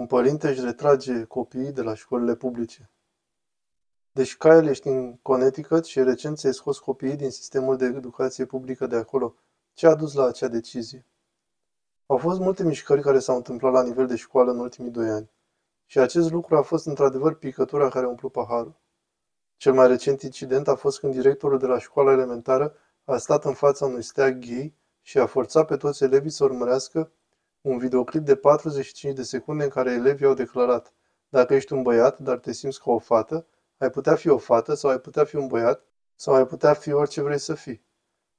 Un părinte își retrage copiii de la școlile publice. Deci Kyle ești în Connecticut și recent ți-ai scos copiii din sistemul de educație publică de acolo. Ce a dus la acea decizie? Au fost multe mișcări care s-au întâmplat la nivel de școală în ultimii doi ani. Și acest lucru a fost într-adevăr picătura care a umplut paharul. Cel mai recent incident a fost când directorul de la școala elementară a stat în fața unui steag gay și a forțat pe toți elevii să urmărească un videoclip de 45 de secunde în care elevii au declarat dacă ești un băiat, dar te simți ca o fată, ai putea fi o fată sau ai putea fi un băiat sau ai putea fi orice vrei să fii.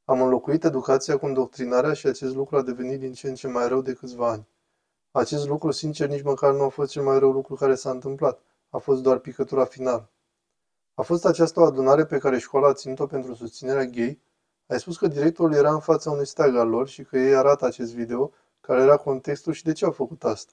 Am înlocuit educația cu îndoctrinarea și acest lucru a devenit din ce în ce mai rău de câțiva ani. Acest lucru, sincer, nici măcar nu a fost cel mai rău lucru care s-a întâmplat. A fost doar picătura finală. A fost această o adunare pe care școala a ținut-o pentru susținerea gay. Ai spus că directorul era în fața unui steag al lor și că ei arată acest video, care era contextul și de ce au făcut asta.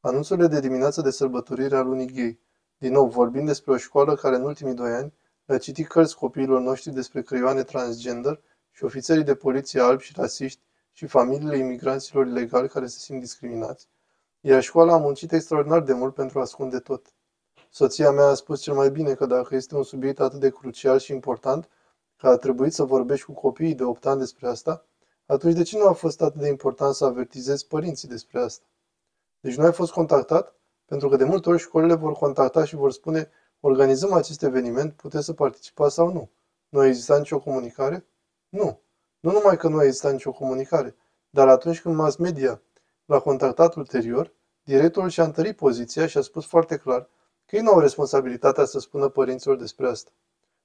Anunțurile de dimineață de sărbătorire a lunii gay. Din nou, vorbim despre o școală care în ultimii doi ani le-a citit cărți copiilor noștri despre creioane transgender și ofițerii de poliție albi și rasiști și familiile imigranților ilegali care se simt discriminați, iar școala a muncit extraordinar de mult pentru a ascunde tot. Soția mea a spus cel mai bine că dacă este un subiect atât de crucial și important, că a trebuit să vorbești cu copiii de 8 ani despre asta, atunci de ce nu a fost atât de important să avertizezi părinții despre asta? Deci nu ai fost contactat? Pentru că de multe ori școlile vor contacta și vor spune organizăm acest eveniment, puteți să participați sau nu. Nu a existat nicio comunicare? Nu. Nu numai că nu a existat nicio comunicare, dar atunci când mass media l-a contactat ulterior, directorul și-a întărit poziția și a spus foarte clar că ei nu au responsabilitatea să spună părinților despre asta.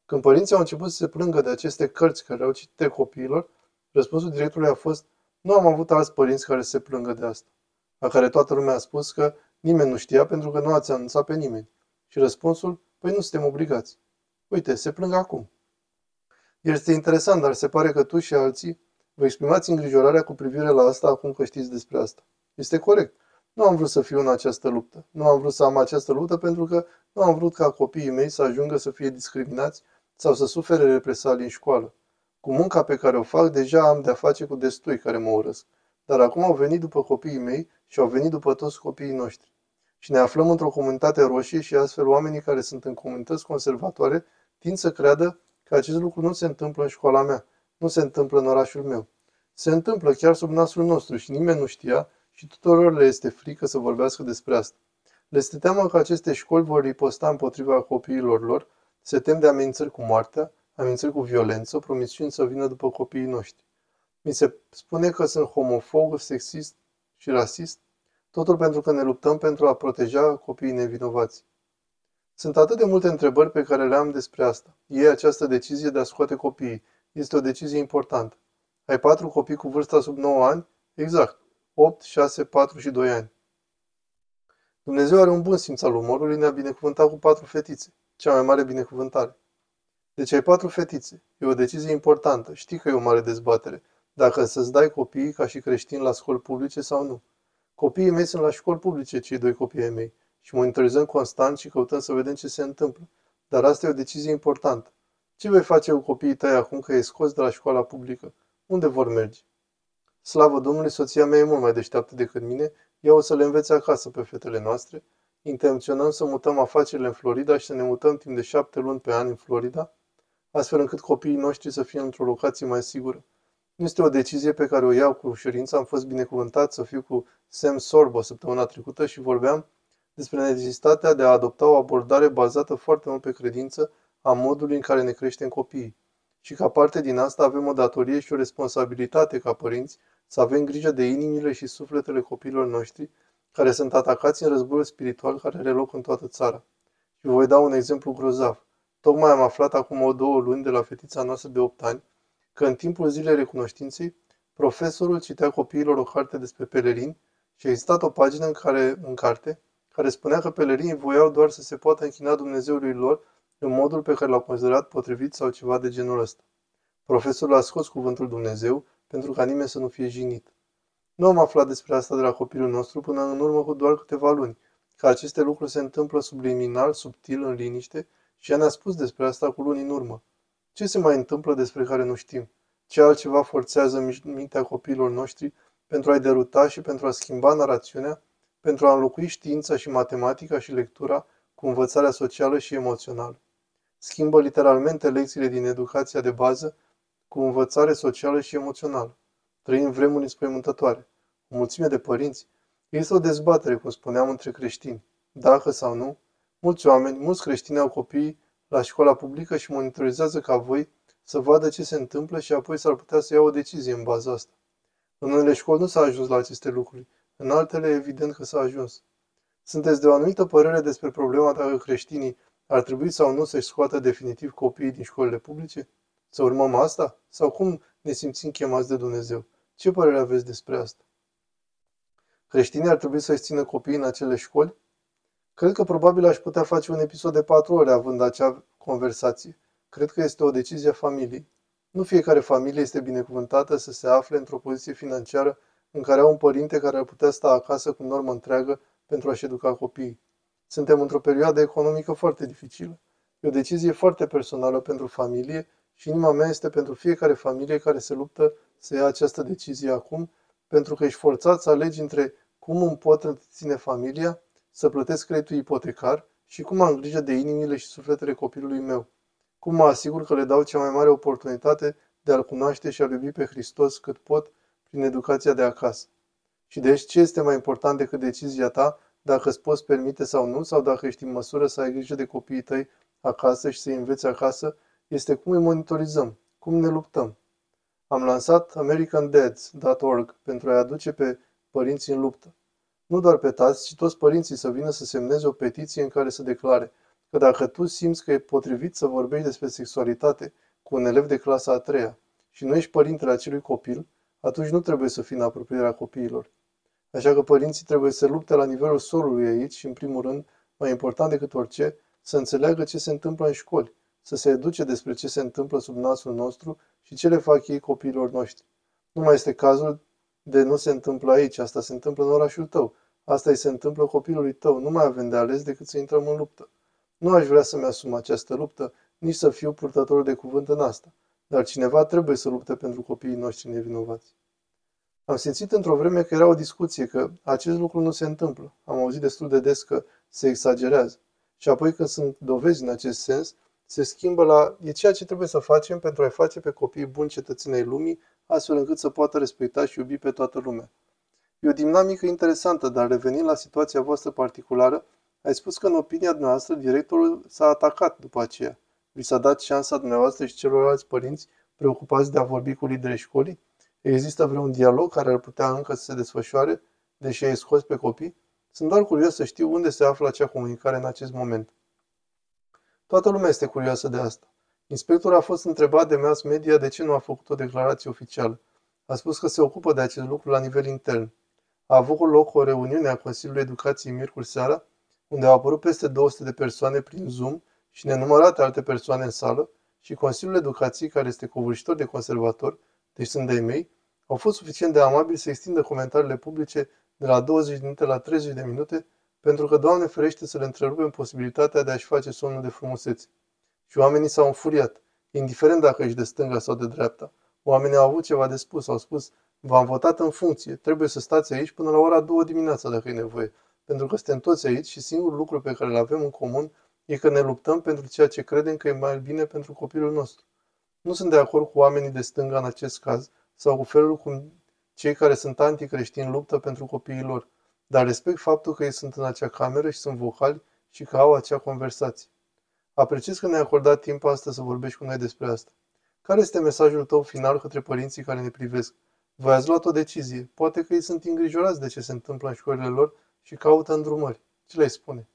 Când părinții au început să se plângă de aceste cărți care au citite copiilor, răspunsul directorului a fost nu am avut alți părinți care să se plângă de asta. La care toată lumea a spus că nimeni nu știa pentru că nu ați anunțat pe nimeni. Și răspunsul, păi nu suntem obligați. Uite, se plâng acum. Este interesant, dar se pare că tu și alții vă exprimați îngrijorarea cu privire la asta acum că știți despre asta. Este corect. Nu am vrut să fiu în această luptă. Nu am vrut să am această luptă pentru că nu am vrut ca copiii mei să ajungă să fie discriminați sau să sufere represalii în școală. Cu munca pe care o fac, deja am de-a face cu destui care mă urăsc. Dar acum au venit după copiii mei și au venit după toți copiii noștri. Și ne aflăm într-o comunitate roșie și astfel oamenii care sunt în comunități conservatoare tind să creadă că acest lucru nu se întâmplă în școala mea, nu se întâmplă în orașul meu. Se întâmplă chiar sub nasul nostru și nimeni nu știa și tuturor le este frică să vorbească despre asta. Le este teamă că aceste școli vor riposta împotriva copiilor lor, se tem de amenințări cu moartea, amenințări cu violență, promisiuni să vină după copiii noștri. Mi se spune că sunt homofob, sexist și rasist, totul pentru că ne luptăm pentru a proteja copiii nevinovați. Sunt atât de multe întrebări pe care le am despre asta. E această decizie de a scoate copiii. Este o decizie importantă. Ai patru copii cu vârsta sub 9 ani? Exact. 8, 6, 4 și 2 ani. Dumnezeu are un bun simț al umorului, ne-a binecuvântat cu patru fetițe. Cea mai mare binecuvântare. Deci ai patru fetițe. E o decizie importantă. Știi că e o mare dezbatere. Dacă să-ți dai copiii ca și creștini la școli publice sau nu. Copiii mei sunt la școli publice, cei doi copii ai mei și monitorizăm constant și căutăm să vedem ce se întâmplă. Dar asta e o decizie importantă. Ce vei face cu copiii tăi acum că e scos de la școala publică? Unde vor merge? Slavă Domnului, soția mea e mult mai deșteaptă decât mine, ea o să le învețe acasă pe fetele noastre. Intenționăm să mutăm afacerile în Florida și să ne mutăm timp de șapte luni pe an în Florida, astfel încât copiii noștri să fie într-o locație mai sigură. Nu este o decizie pe care o iau cu ușurință. Am fost binecuvântat să fiu cu Sam Sorbo săptămâna trecută și vorbeam despre necesitatea de a adopta o abordare bazată foarte mult pe credință a modului în care ne creștem copiii. Și ca parte din asta avem o datorie și o responsabilitate ca părinți să avem grijă de inimile și sufletele copiilor noștri care sunt atacați în războiul spiritual care are loc în toată țara. Și vă voi da un exemplu grozav. Tocmai am aflat acum o două luni de la fetița noastră de 8 ani că în timpul zilei recunoștinței, profesorul citea copiilor o carte despre pelerini și a existat o pagină în, care, în carte care spunea că pelerinii voiau doar să se poată închina Dumnezeului lor în modul pe care l-au considerat potrivit sau ceva de genul ăsta. Profesorul a scos cuvântul Dumnezeu pentru ca nimeni să nu fie jignit. Nu am aflat despre asta de la copilul nostru până în urmă cu doar câteva luni, că aceste lucruri se întâmplă subliminal, subtil, în liniște și ea ne-a spus despre asta cu luni în urmă. Ce se mai întâmplă despre care nu știm? Ce altceva forțează mintea copiilor noștri pentru a-i deruta și pentru a schimba narațiunea pentru a înlocui știința și matematica și lectura cu învățarea socială și emoțională. Schimbă literalmente lecțiile din educația de bază cu învățare socială și emoțională. Trăim vremuri înspăimântătoare. O mulțime de părinți. Este o dezbatere, cum spuneam, între creștini. Dacă sau nu, mulți oameni, mulți creștini au copii la școala publică și monitorizează ca voi să vadă ce se întâmplă și apoi s-ar putea să ia o decizie în baza asta. În unele școli nu s-a ajuns la aceste lucruri, în altele evident că s-a ajuns. Sunteți de o anumită părere despre problema dacă creștinii ar trebui sau nu să-și scoată definitiv copiii din școlile publice? Să urmăm asta? Sau cum ne simțim chemați de Dumnezeu? Ce părere aveți despre asta? Creștinii ar trebui să-și țină copiii în acele școli? Cred că probabil aș putea face un episod de patru ore având acea conversație. Cred că este o decizie a familiei. Nu fiecare familie este binecuvântată să se afle într-o poziție financiară în care au un părinte care ar putea sta acasă cu normă întreagă pentru a-și educa copiii. Suntem într-o perioadă economică foarte dificilă. E o decizie foarte personală pentru familie și inima mea este pentru fiecare familie care se luptă să ia această decizie acum, pentru că ești forțat să alegi între cum îmi pot întreține familia, să plătesc creditul ipotecar și cum am grijă de inimile și sufletele copilului meu. Cum mă asigur că le dau cea mai mare oportunitate de a-L cunoaște și a-L iubi pe Hristos cât pot prin educația de acasă. Și deci ce este mai important decât decizia ta dacă îți poți permite sau nu, sau dacă ești în măsură să ai grijă de copiii tăi acasă și să-i înveți acasă, este cum îi monitorizăm, cum ne luptăm. Am lansat AmericanDads.org pentru a-i aduce pe părinții în luptă. Nu doar pe tați, ci toți părinții să vină să semneze o petiție în care să declare că dacă tu simți că e potrivit să vorbești despre sexualitate cu un elev de clasa a treia și nu ești părintele acelui copil, atunci nu trebuie să fii în apropierea copiilor. Așa că părinții trebuie să lupte la nivelul solului aici și, în primul rând, mai important decât orice, să înțeleagă ce se întâmplă în școli, să se educe despre ce se întâmplă sub nasul nostru și ce le fac ei copiilor noștri. Nu mai este cazul de nu se întâmplă aici, asta se întâmplă în orașul tău, asta îi se întâmplă copilului tău, nu mai avem de ales decât să intrăm în luptă. Nu aș vrea să-mi asum această luptă, nici să fiu purtător de cuvânt în asta, dar cineva trebuie să lupte pentru copiii noștri nevinovați. Am simțit într-o vreme că era o discuție că acest lucru nu se întâmplă. Am auzit destul de des că se exagerează. Și apoi când sunt dovezi în acest sens, se schimbă la e ceea ce trebuie să facem pentru a-i face pe copiii buni cetățeni ai lumii, astfel încât să poată respecta și iubi pe toată lumea. E o dinamică interesantă, dar revenind la situația voastră particulară, ai spus că în opinia noastră directorul s-a atacat după aceea. Vi s-a dat șansa dumneavoastră și celorlalți părinți preocupați de a vorbi cu liderii școlii? Există vreun dialog care ar putea încă să se desfășoare, deși ai scos pe copii? Sunt doar curios să știu unde se află acea comunicare în acest moment. Toată lumea este curioasă de asta. Inspectorul a fost întrebat de mass media de ce nu a făcut o declarație oficială. A spus că se ocupă de acest lucru la nivel intern. A avut loc o reuniune a Consiliului Educației miercuri seara, unde au apărut peste 200 de persoane prin Zoom și nenumărate alte persoane în sală, și Consiliul Educației, care este covârșitor de conservator, deci sunt de mei, au fost suficient de amabili să extindă comentariile publice de la 20 de minute la 30 de minute, pentru că, Doamne ferește, să le întrerupem posibilitatea de a-și face somnul de frumusețe. Și oamenii s-au înfuriat, indiferent dacă ești de stânga sau de dreapta. Oamenii au avut ceva de spus, au spus, v-am votat în funcție, trebuie să stați aici până la ora 2 dimineața dacă e nevoie, pentru că suntem toți aici și singurul lucru pe care îl avem în comun e că ne luptăm pentru ceea ce credem că e mai bine pentru copilul nostru. Nu sunt de acord cu oamenii de stânga în acest caz sau cu felul cum cei care sunt anticreștini luptă pentru copiii lor, dar respect faptul că ei sunt în acea cameră și sunt vocali și că au acea conversație. Apreciez că ne-ai acordat timp astăzi să vorbești cu noi despre asta. Care este mesajul tău final către părinții care ne privesc? Voi ați luat o decizie. Poate că ei sunt îngrijorați de ce se întâmplă în școlile lor și caută îndrumări. Ce le spune?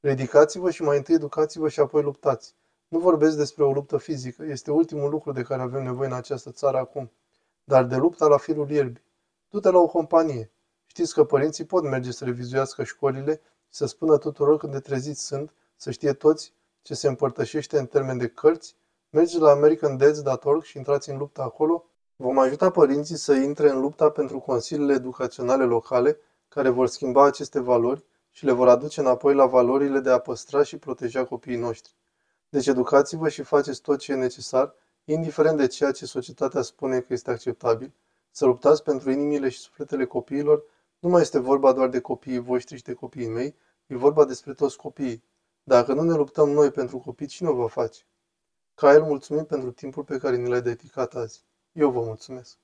Ridicați-vă și mai întâi educați-vă și apoi luptați. Nu vorbesc despre o luptă fizică, este ultimul lucru de care avem nevoie în această țară acum, dar de lupta la firul ierbii. Du-te la o companie. Știți că părinții pot merge să revizuiască școlile și să spună tuturor când de treziți sunt, să știe toți ce se împărtășește în termen de cărți. Mergeți la americandads.org și intrați în lupta acolo. Vom ajuta părinții să intre în lupta pentru consiliile educaționale locale care vor schimba aceste valori și le vor aduce înapoi la valorile de a păstra și proteja copiii noștri. Deci educați-vă și faceți tot ce e necesar, indiferent de ceea ce societatea spune că este acceptabil, să luptați pentru inimile și sufletele copiilor, Nu mai este vorba doar de copiii voștri și de copiii mei, e vorba despre toți copiii. Dacă nu ne luptăm noi pentru copii, cine o va face? Ca el mulțumim pentru timpul pe care ni l-ai dedicat azi. Eu vă mulțumesc.